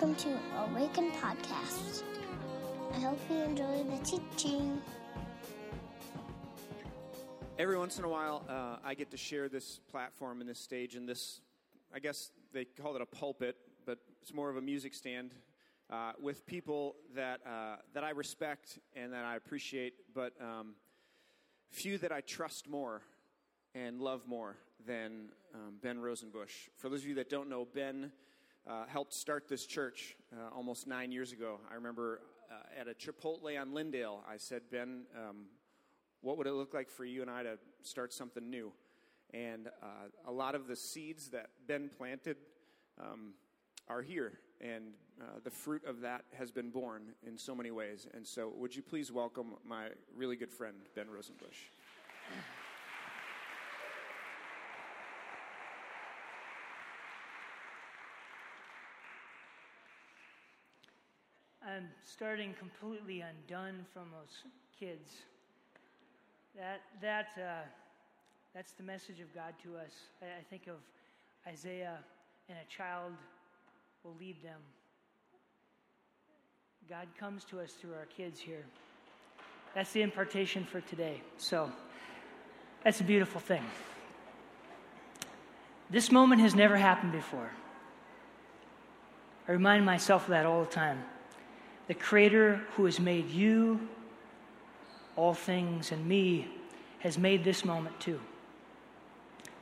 welcome to Awaken Podcast. I hope you enjoy the teaching. Every once in a while, uh, I get to share this platform and this stage and this, I guess they call it a pulpit, but it's more of a music stand uh, with people that, uh, that I respect and that I appreciate, but um, few that I trust more and love more than um, Ben Rosenbush. For those of you that don't know, Ben uh, helped start this church uh, almost nine years ago. I remember uh, at a Chipotle on Lindale, I said, Ben, um, what would it look like for you and I to start something new? And uh, a lot of the seeds that Ben planted um, are here, and uh, the fruit of that has been born in so many ways. And so, would you please welcome my really good friend, Ben Rosenbush? I'm starting completely undone from those kids. That, that, uh, that's the message of God to us. I, I think of Isaiah and a child will lead them. God comes to us through our kids here. That's the impartation for today. So that's a beautiful thing. This moment has never happened before. I remind myself of that all the time the Creator who has made you, all things, and me, has made this moment too.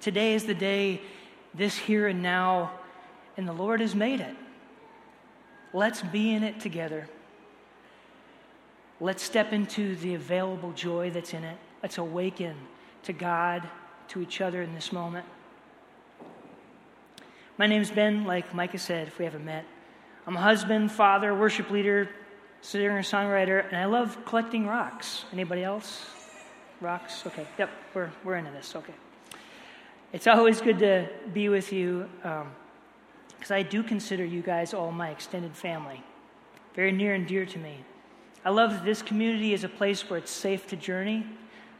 Today is the day, this here and now, and the Lord has made it. Let's be in it together. Let's step into the available joy that's in it. Let's awaken to God, to each other in this moment. My name's Ben, like Micah said, if we haven't met. I'm a husband, father, worship leader, singer, songwriter, and I love collecting rocks. Anybody else? Rocks? Okay. Yep, we're, we're into this. Okay. It's always good to be with you because um, I do consider you guys all my extended family, very near and dear to me. I love that this community is a place where it's safe to journey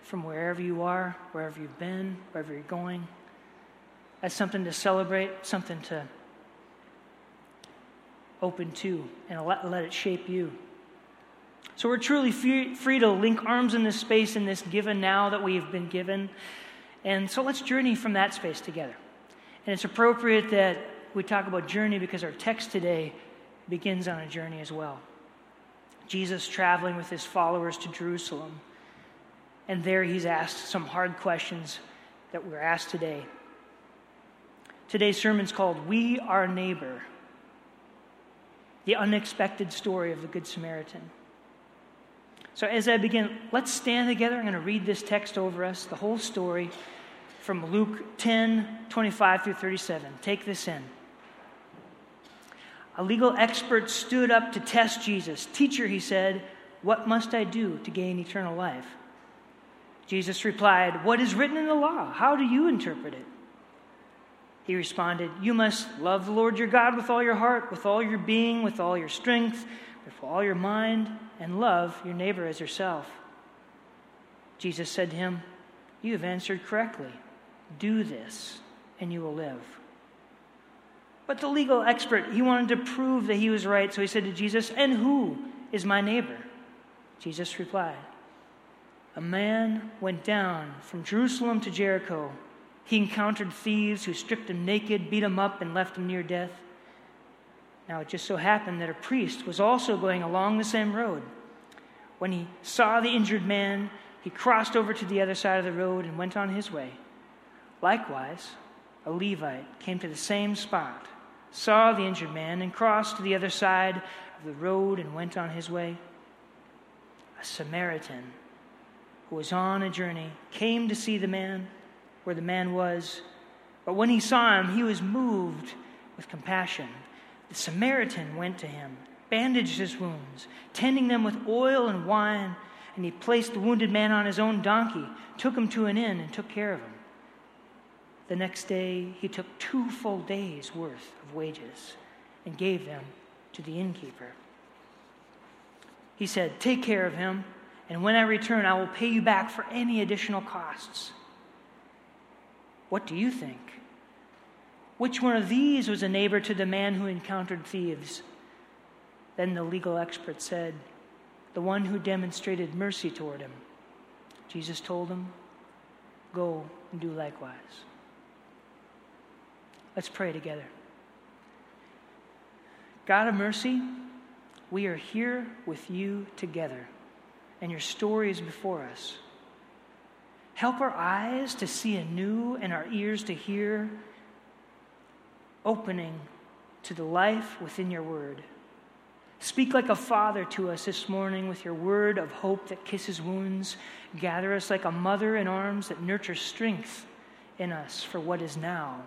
from wherever you are, wherever you've been, wherever you're going. That's something to celebrate, something to open to and let, let it shape you. So we're truly free, free to link arms in this space, in this given now that we have been given. And so let's journey from that space together. And it's appropriate that we talk about journey because our text today begins on a journey as well. Jesus traveling with his followers to Jerusalem. And there he's asked some hard questions that we're asked today. Today's sermon is called We Are Neighbor the unexpected story of the Good Samaritan. So, as I begin, let's stand together. I'm going to read this text over us, the whole story from Luke 10 25 through 37. Take this in. A legal expert stood up to test Jesus. Teacher, he said, what must I do to gain eternal life? Jesus replied, What is written in the law? How do you interpret it? He responded, You must love the Lord your God with all your heart, with all your being, with all your strength, with all your mind, and love your neighbor as yourself. Jesus said to him, You have answered correctly. Do this, and you will live. But the legal expert, he wanted to prove that he was right, so he said to Jesus, And who is my neighbor? Jesus replied, A man went down from Jerusalem to Jericho he encountered thieves who stripped him naked, beat him up, and left him near death. Now, it just so happened that a priest was also going along the same road. When he saw the injured man, he crossed over to the other side of the road and went on his way. Likewise, a Levite came to the same spot, saw the injured man, and crossed to the other side of the road and went on his way. A Samaritan who was on a journey came to see the man where the man was. But when he saw him, he was moved with compassion. The Samaritan went to him, bandaged his wounds, tending them with oil and wine, and he placed the wounded man on his own donkey, took him to an inn, and took care of him. The next day, he took two full days' worth of wages and gave them to the innkeeper. He said, Take care of him, and when I return, I will pay you back for any additional costs. What do you think? Which one of these was a neighbor to the man who encountered thieves? Then the legal expert said, The one who demonstrated mercy toward him. Jesus told him, Go and do likewise. Let's pray together. God of mercy, we are here with you together, and your story is before us. Help our eyes to see anew and our ears to hear, opening to the life within your word. Speak like a father to us this morning with your word of hope that kisses wounds. Gather us like a mother in arms that nurtures strength in us for what is now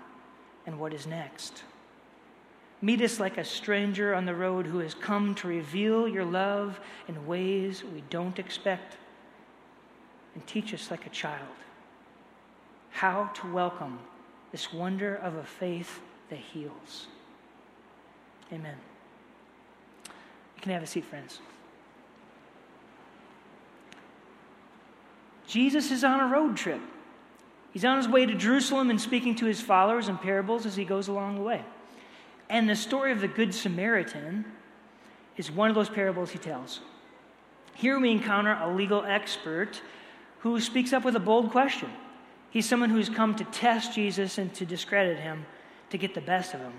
and what is next. Meet us like a stranger on the road who has come to reveal your love in ways we don't expect. And teach us like a child how to welcome this wonder of a faith that heals. Amen. You can have a seat, friends. Jesus is on a road trip. He's on his way to Jerusalem and speaking to his followers in parables as he goes along the way. And the story of the Good Samaritan is one of those parables he tells. Here we encounter a legal expert who speaks up with a bold question. He's someone who's come to test Jesus and to discredit him to get the best of him.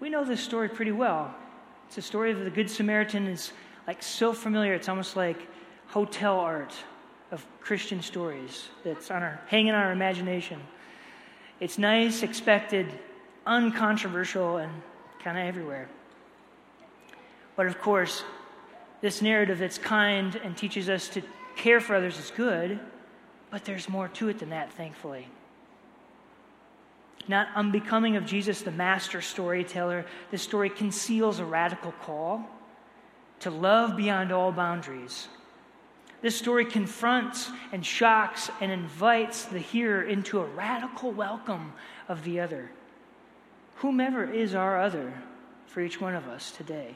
We know this story pretty well. It's a story of the Good Samaritan is like so familiar, it's almost like hotel art of Christian stories that's on our, hanging on our imagination. It's nice, expected, uncontroversial, and kind of everywhere. But of course, this narrative that's kind and teaches us to care for others is good, but there's more to it than that, thankfully. Not unbecoming of Jesus, the master storyteller, this story conceals a radical call to love beyond all boundaries. This story confronts and shocks and invites the hearer into a radical welcome of the other whomever is our other for each one of us today.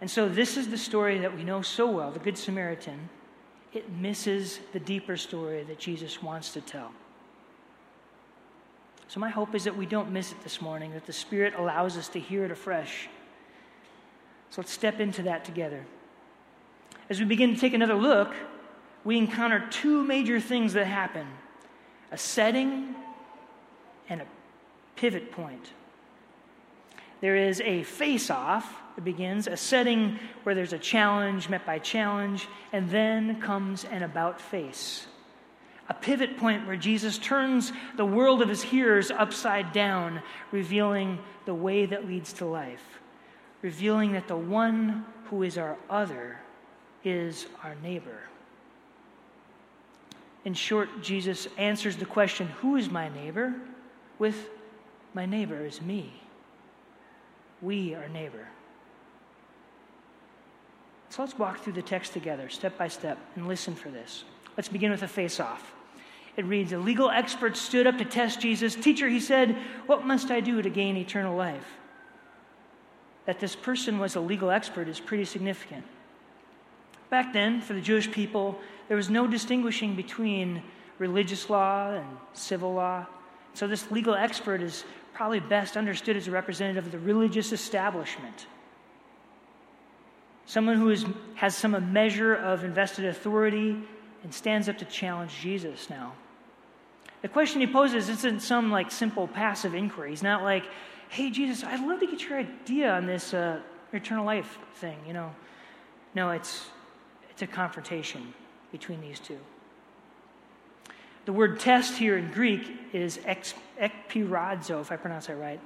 And so, this is the story that we know so well the Good Samaritan. It misses the deeper story that Jesus wants to tell. So, my hope is that we don't miss it this morning, that the Spirit allows us to hear it afresh. So, let's step into that together. As we begin to take another look, we encounter two major things that happen a setting and a pivot point. There is a face off that begins, a setting where there's a challenge met by challenge, and then comes an about face. A pivot point where Jesus turns the world of his hearers upside down, revealing the way that leads to life, revealing that the one who is our other is our neighbor. In short, Jesus answers the question, Who is my neighbor? with my neighbor is me. We are neighbor. So let's walk through the text together, step by step, and listen for this. Let's begin with a face off. It reads A legal expert stood up to test Jesus. Teacher, he said, What must I do to gain eternal life? That this person was a legal expert is pretty significant. Back then, for the Jewish people, there was no distinguishing between religious law and civil law. So, this legal expert is probably best understood as a representative of the religious establishment. Someone who is, has some measure of invested authority and stands up to challenge Jesus now. The question he poses isn't some like simple passive inquiry. He's not like, hey, Jesus, I'd love to get your idea on this uh, eternal life thing, you know. No, it's, it's a confrontation between these two. The word test here in Greek is ekpirazo, if I pronounce that right.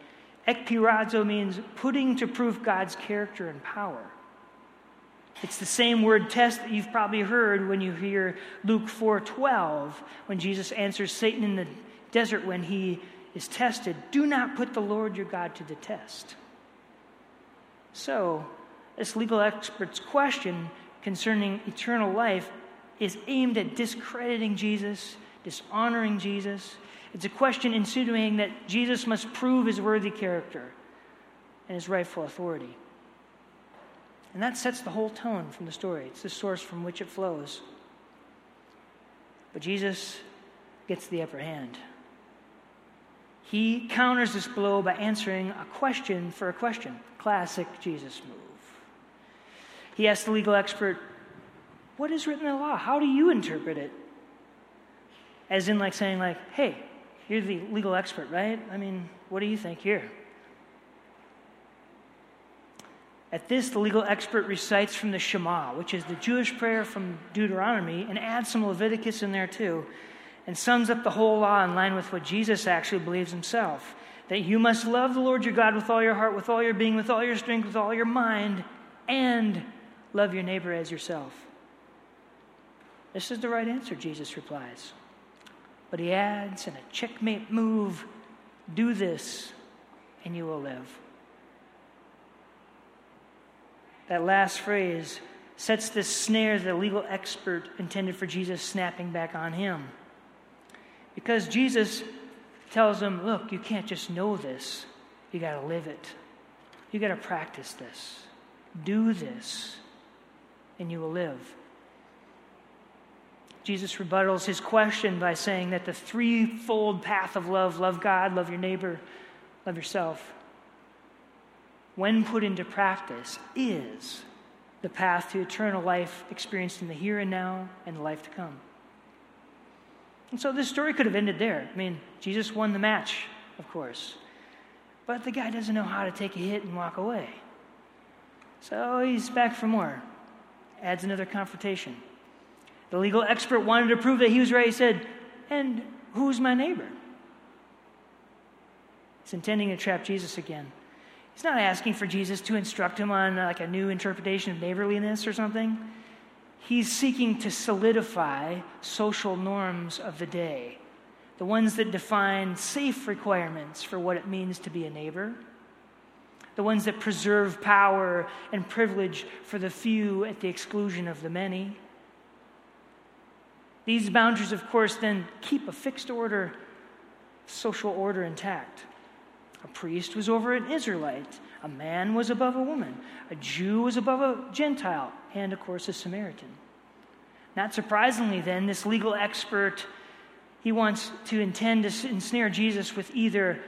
Ekpirazo means putting to proof God's character and power. It's the same word test that you've probably heard when you hear Luke 4:12 when Jesus answers Satan in the desert when he is tested, "Do not put the Lord your God to the test." So, this legal expert's question concerning eternal life is aimed at discrediting Jesus dishonoring Jesus. It's a question insinuating that Jesus must prove his worthy character and his rightful authority. And that sets the whole tone from the story. It's the source from which it flows. But Jesus gets the upper hand. He counters this blow by answering a question for a question. Classic Jesus move. He asks the legal expert, What is written in the law? How do you interpret it? As in, like saying, like, hey, you're the legal expert, right? I mean, what do you think here? At this, the legal expert recites from the Shema, which is the Jewish prayer from Deuteronomy, and adds some Leviticus in there too, and sums up the whole law in line with what Jesus actually believes himself that you must love the Lord your God with all your heart, with all your being, with all your strength, with all your mind, and love your neighbor as yourself. This is the right answer, Jesus replies. But he adds, in a checkmate move, do this and you will live. That last phrase sets this snare the legal expert intended for Jesus snapping back on him. Because Jesus tells him, look, you can't just know this, you got to live it. You got to practice this. Do this, and you will live. Jesus rebuttals his question by saying that the threefold path of love love God, love your neighbor, love yourself when put into practice is the path to eternal life experienced in the here and now and the life to come. And so this story could have ended there. I mean, Jesus won the match, of course. But the guy doesn't know how to take a hit and walk away. So he's back for more. Adds another confrontation. The legal expert wanted to prove that he was right. He said, And who's my neighbor? He's intending to trap Jesus again. He's not asking for Jesus to instruct him on like a new interpretation of neighborliness or something. He's seeking to solidify social norms of the day, the ones that define safe requirements for what it means to be a neighbor, the ones that preserve power and privilege for the few at the exclusion of the many these boundaries, of course, then keep a fixed order, social order intact. A priest was over an Israelite, a man was above a woman, a Jew was above a Gentile, and of course, a Samaritan. Not surprisingly, then, this legal expert he wants to intend to ensnare Jesus with either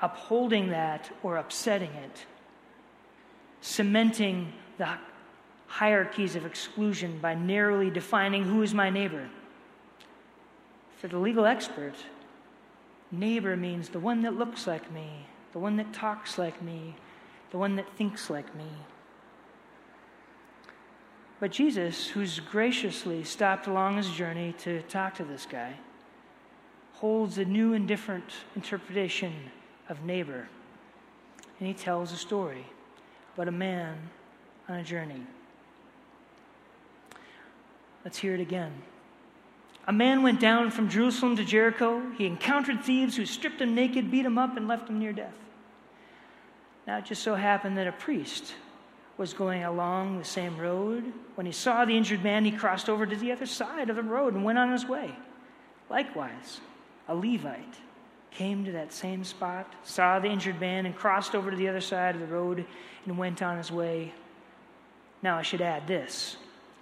upholding that or upsetting it, cementing the hierarchies of exclusion by narrowly defining who is my neighbor. For the legal expert, neighbor means the one that looks like me, the one that talks like me, the one that thinks like me. But Jesus, who's graciously stopped along his journey to talk to this guy, holds a new and different interpretation of neighbor. And he tells a story about a man on a journey. Let's hear it again. A man went down from Jerusalem to Jericho. He encountered thieves who stripped him naked, beat him up, and left him near death. Now it just so happened that a priest was going along the same road. When he saw the injured man, he crossed over to the other side of the road and went on his way. Likewise, a Levite came to that same spot, saw the injured man, and crossed over to the other side of the road and went on his way. Now, I should add this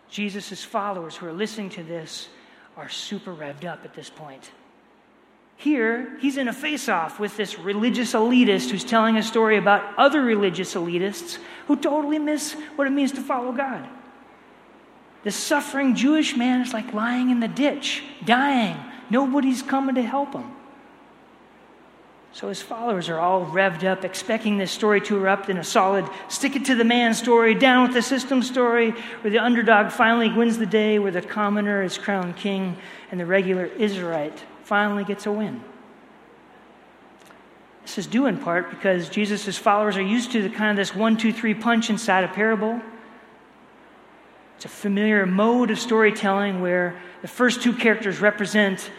Jesus' followers who are listening to this are super revved up at this point. Here, he's in a face off with this religious elitist who's telling a story about other religious elitists who totally miss what it means to follow God. The suffering Jewish man is like lying in the ditch, dying. Nobody's coming to help him. So his followers are all revved up, expecting this story to erupt in a solid stick it to the man story, down with the system story, where the underdog finally wins the day, where the commoner is crowned king, and the regular Israelite finally gets a win. This is due in part because Jesus' followers are used to the kind of this one, two, three punch inside a parable. It's a familiar mode of storytelling where the first two characters represent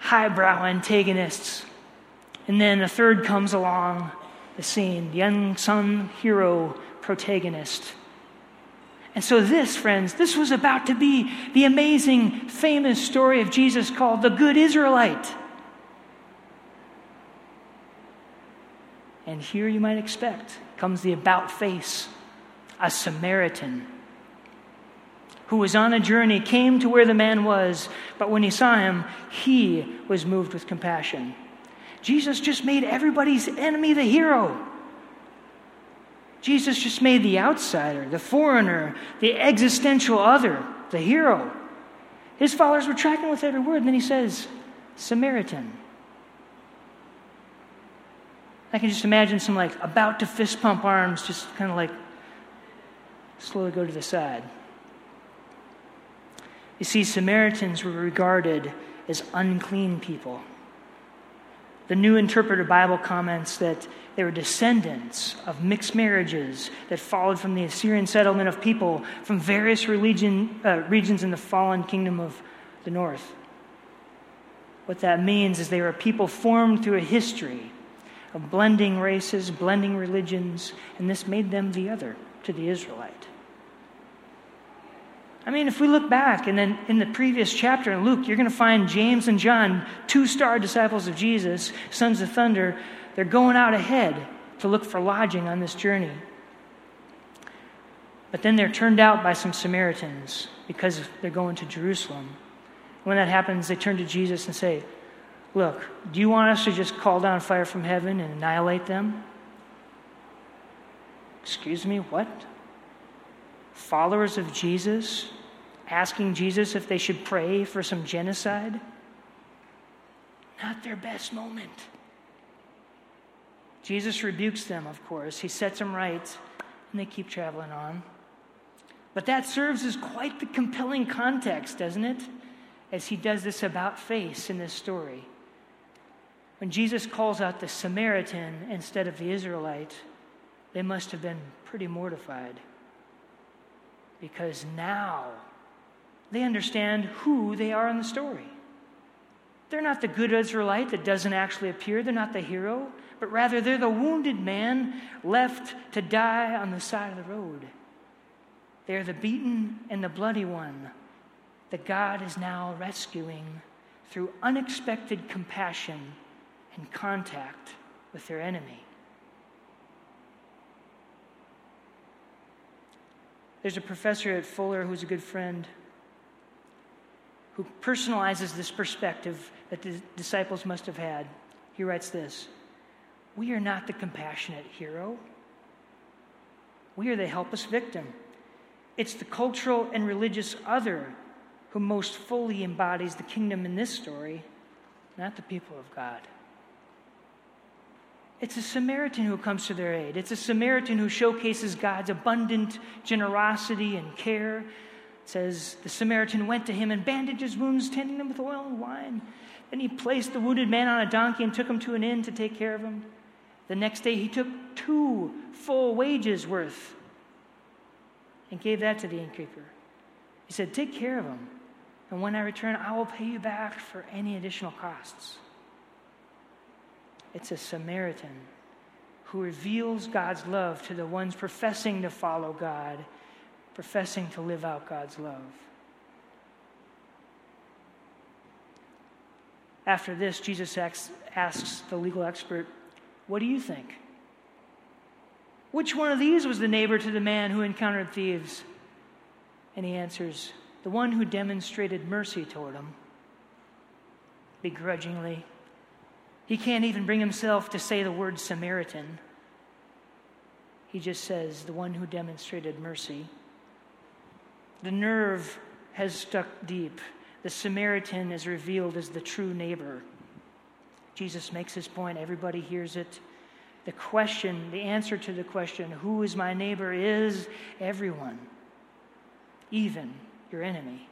highbrow antagonists and then a third comes along the scene, the unsung hero protagonist. And so, this, friends, this was about to be the amazing, famous story of Jesus called the Good Israelite. And here you might expect comes the about face, a Samaritan who was on a journey came to where the man was, but when he saw him, he was moved with compassion. Jesus just made everybody's enemy the hero. Jesus just made the outsider, the foreigner, the existential other, the hero. His followers were tracking with every word, and then he says, Samaritan. I can just imagine some like about to fist pump arms just kind of like slowly go to the side. You see, Samaritans were regarded as unclean people. The New Interpreter Bible comments that they were descendants of mixed marriages that followed from the Assyrian settlement of people from various religion, uh, regions in the fallen kingdom of the north. What that means is they were a people formed through a history of blending races, blending religions, and this made them the other to the Israelite. I mean, if we look back and then in the previous chapter in Luke, you're going to find James and John, two star disciples of Jesus, sons of thunder, they're going out ahead to look for lodging on this journey. But then they're turned out by some Samaritans because they're going to Jerusalem. When that happens, they turn to Jesus and say, Look, do you want us to just call down fire from heaven and annihilate them? Excuse me, what? Followers of Jesus asking Jesus if they should pray for some genocide? Not their best moment. Jesus rebukes them, of course. He sets them right, and they keep traveling on. But that serves as quite the compelling context, doesn't it? As he does this about face in this story. When Jesus calls out the Samaritan instead of the Israelite, they must have been pretty mortified. Because now they understand who they are in the story. They're not the good Israelite that doesn't actually appear, they're not the hero, but rather they're the wounded man left to die on the side of the road. They're the beaten and the bloody one that God is now rescuing through unexpected compassion and contact with their enemy. There's a professor at Fuller who's a good friend who personalizes this perspective that the disciples must have had. He writes this We are not the compassionate hero, we are the helpless victim. It's the cultural and religious other who most fully embodies the kingdom in this story, not the people of God. It's a Samaritan who comes to their aid. It's a Samaritan who showcases God's abundant generosity and care It says the Samaritan went to him and bandaged his wounds, tending them with oil and wine. Then he placed the wounded man on a donkey and took him to an inn to take care of him. The next day he took two full wages worth and gave that to the innkeeper. He said, Take care of him, and when I return, I will pay you back for any additional costs. It's a Samaritan who reveals God's love to the ones professing to follow God professing to live out God's love. After this, Jesus asks, the legal expert, What do you think? Which one of these was the neighbor to the man who encountered thieves? And he answers, The one who demonstrated mercy toward him. Begrudgingly. He can't even bring himself to say the word Samaritan. He just says, The one who demonstrated mercy. The nerve has stuck deep. The Samaritan is revealed as the true neighbor. Jesus makes his point, everybody hears it. The question, the answer to the question, who is my neighbor, is everyone, even your enemy.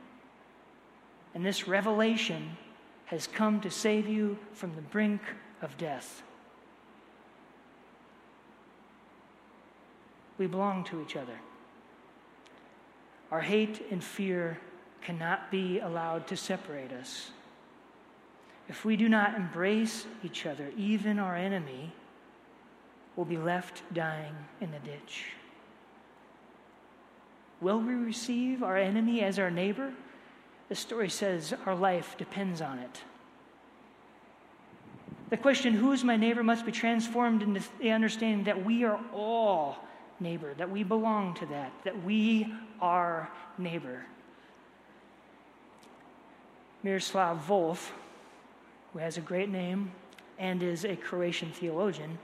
And this revelation has come to save you from the brink of death. We belong to each other. Our hate and fear cannot be allowed to separate us. If we do not embrace each other, even our enemy will be left dying in the ditch. Will we receive our enemy as our neighbor? The story says our life depends on it. The question, who is my neighbor, must be transformed into the understanding that we are all neighbor, that we belong to that, that we are neighbor. Miroslav Volf, who has a great name, and is a Croatian theologian,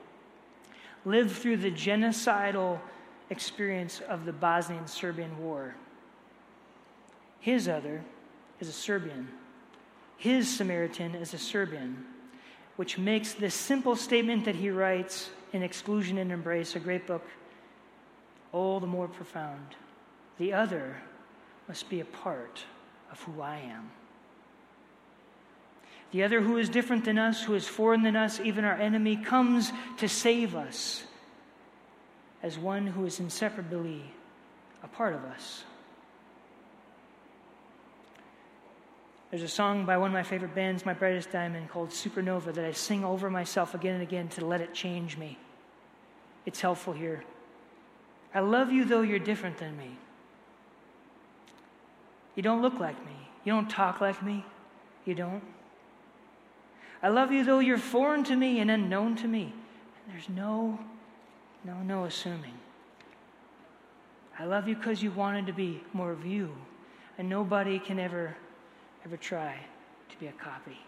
lived through the genocidal experience of the Bosnian Serbian War. His other is a Serbian. His Samaritan is a Serbian, which makes this simple statement that he writes in Exclusion and Embrace, a great book, all the more profound. The other must be a part of who I am. The other who is different than us, who is foreign than us, even our enemy, comes to save us as one who is inseparably a part of us. There's a song by one of my favorite bands, My Brightest Diamond, called Supernova, that I sing over myself again and again to let it change me. It's helpful here. I love you though you're different than me. You don't look like me. You don't talk like me. You don't. I love you though you're foreign to me and unknown to me. And there's no, no, no assuming. I love you because you wanted to be more of you. And nobody can ever ever try to be a copy.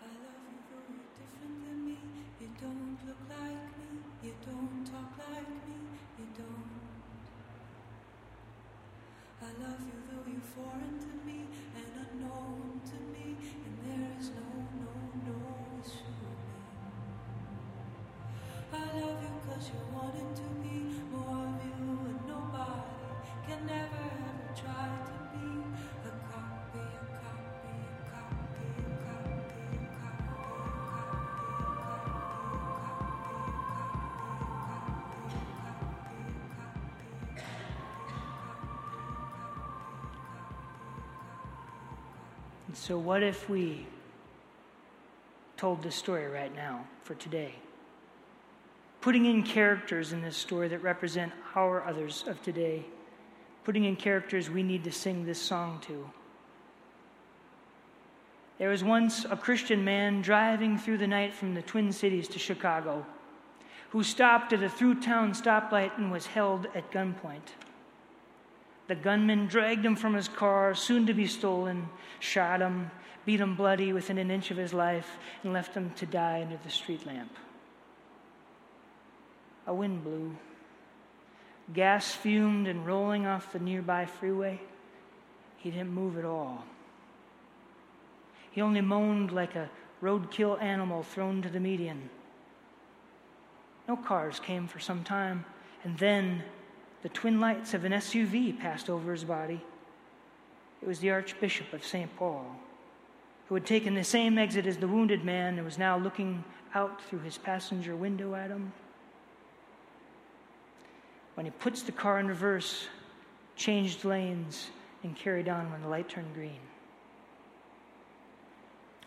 I love you though you're different than me, you don't look like me, you don't talk like me, you don't. I love you though you foreign so, what if we told this story right now for today? Putting in characters in this story that represent our others of today putting in characters we need to sing this song to. There was once a Christian man driving through the night from the Twin Cities to Chicago who stopped at a through town stoplight and was held at gunpoint. The gunman dragged him from his car, soon to be stolen, shot him, beat him bloody within an inch of his life, and left him to die under the street lamp. A wind blew gas fumed and rolling off the nearby freeway, he didn't move at all. He only moaned like a roadkill animal thrown to the median. No cars came for some time, and then the twin lights of an SUV passed over his body. It was the Archbishop of St. Paul, who had taken the same exit as the wounded man and was now looking out through his passenger window at him when he puts the car in reverse, changed lanes, and carried on when the light turned green.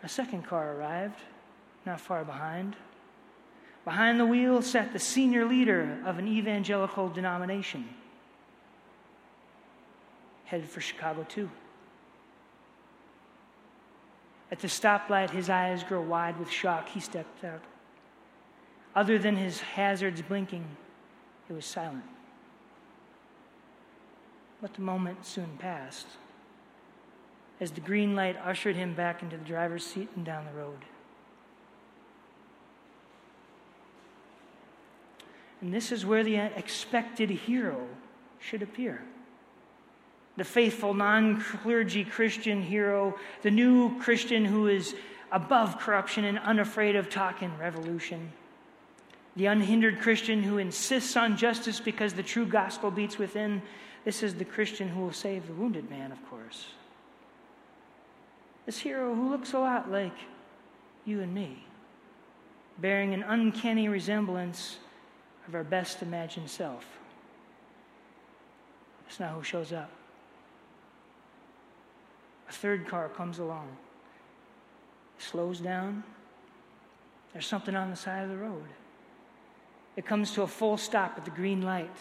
A second car arrived, not far behind. Behind the wheel sat the senior leader of an evangelical denomination, headed for Chicago, too. At the stoplight, his eyes grow wide with shock. He stepped out. Other than his hazards blinking, it was silent. But the moment soon passed as the green light ushered him back into the driver's seat and down the road. And this is where the expected hero should appear. The faithful, non clergy Christian hero, the new Christian who is above corruption and unafraid of talking revolution. The unhindered Christian who insists on justice because the true gospel beats within this is the Christian who will save the wounded man, of course. This hero who looks a lot like you and me, bearing an uncanny resemblance of our best imagined self. That's not who shows up. A third car comes along, it slows down. There's something on the side of the road. It comes to a full stop at the green light.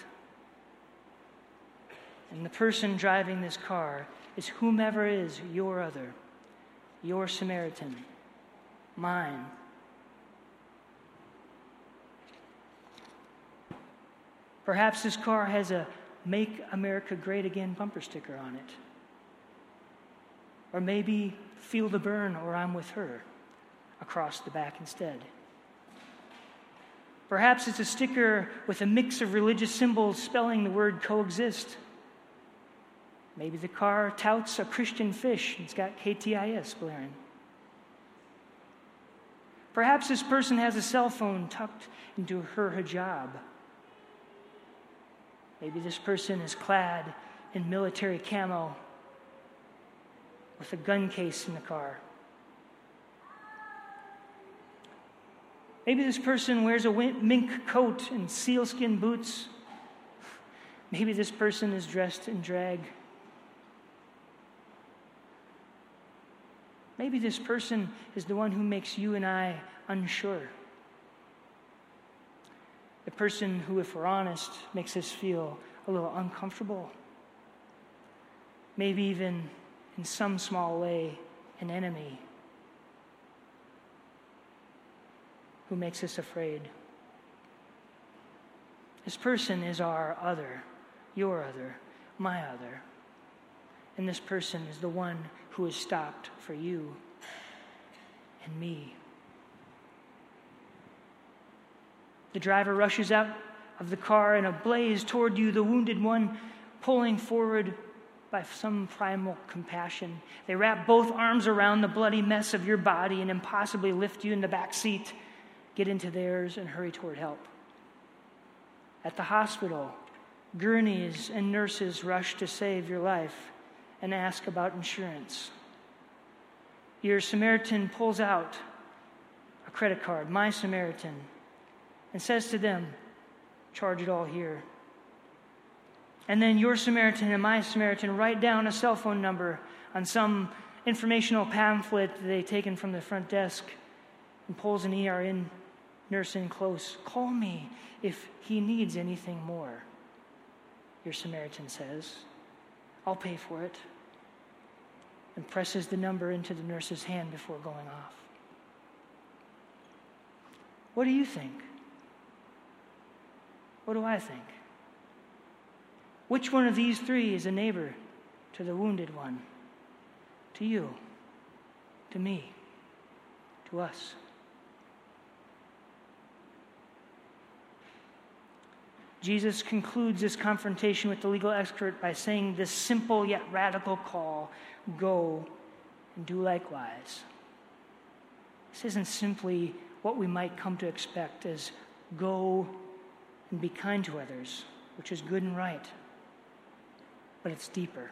And the person driving this car is whomever is your other, your Samaritan, mine. Perhaps this car has a Make America Great Again bumper sticker on it. Or maybe feel the Bern or I'm with her across the back instead. Perhaps it's a sticker with a mix of religious symbols spelling the word coexist. Maybe the car touts a Christian fish and it's got KTIS blaring. Perhaps this person has a cell phone tucked into her hijab. Maybe this person is clad in military camo with a gun case in the car. Maybe this person wears a mink coat and sealskin boots. Maybe this person is dressed in drag. Maybe this person is the one who makes you and I unsure. The person who, if we're honest, makes us feel a little uncomfortable. Maybe even, in some small way, an enemy who makes us afraid. This person is our other, your other, my other. And this person is the one who has stopped for you and me. The driver rushes out of the car in a blaze toward you, the wounded one pulling forward by some primal compassion. They wrap both arms around the bloody mess of your body and impossibly lift you in the back seat, get into theirs, and hurry toward help. At the hospital, gurneys and nurses rush to save your life and ask about insurance. Your Samaritan pulls out a credit card, My Samaritan, and says to them, Charge it all here. And then your Samaritan and my Samaritan write down a cell phone number on some informational pamphlet they've taken from the front desk and pulls an ERN nurse in close. Call me if he needs anything more, your Samaritan says. I'll pay for it and presses the number into the nurse's hand before going off. What do you think? What do I think? Which one of these three is a neighbor to the wounded one? To you? To me? To us? Jesus concludes this confrontation with the legal expert by saying this simple yet radical call go and do likewise. This isn't simply what we might come to expect as go and be kind to others, which is good and right, but it's deeper.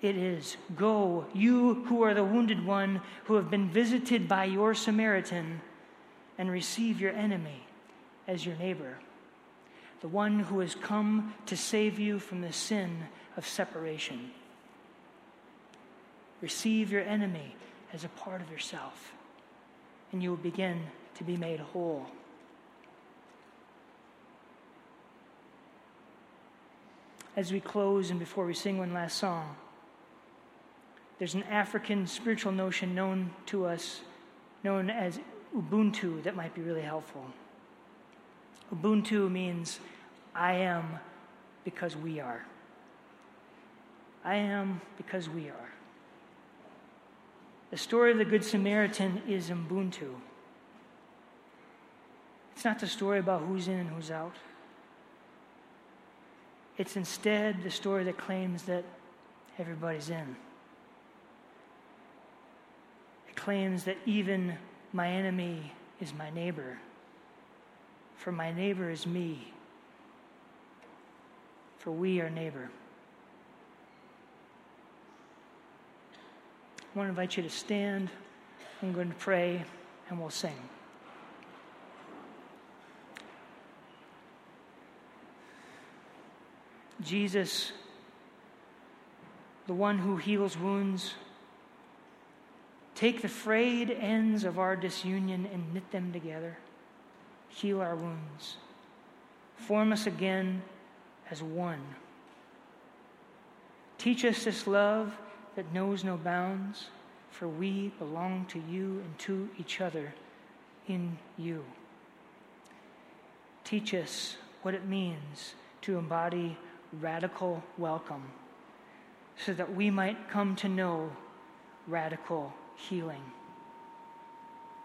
It is go, you who are the wounded one, who have been visited by your Samaritan, and receive your enemy as your neighbor the one who has come to save you from the sin of separation. Receive your enemy as a part of yourself, and you will begin to be made whole. As we close and before we sing one last song, there's an African spiritual notion known to us, known as Ubuntu, that might be really helpful. Ubuntu means I am because we are. I am because we are. The story of the Good Samaritan is Ubuntu. It's not the story about who's in and who's out. It's instead the story that claims that everybody's in. It claims that even my enemy is my neighbor for my neighbor is me, for we are neighbor. I want to invite you to stand. I'm going to pray and we'll sing. Jesus, the one who heals wounds, take the frayed ends of our disunion and knit them together heal our wounds, form us again as one. Teach us this love that knows no bounds, for we belong to you and to each other in you. Teach us what it means to embody radical welcome so that we might come to know radical healing.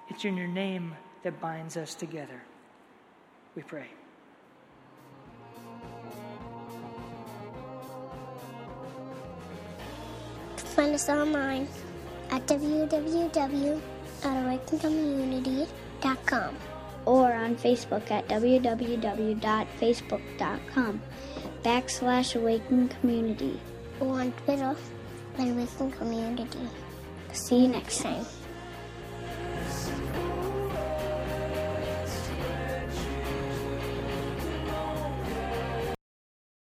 It's in your name that binds us together. We pray. Find us online at www.awakencommunity.com or on Facebook at www.facebook.com backslash awaken community. or on Twitter Awaken Community. See you next time.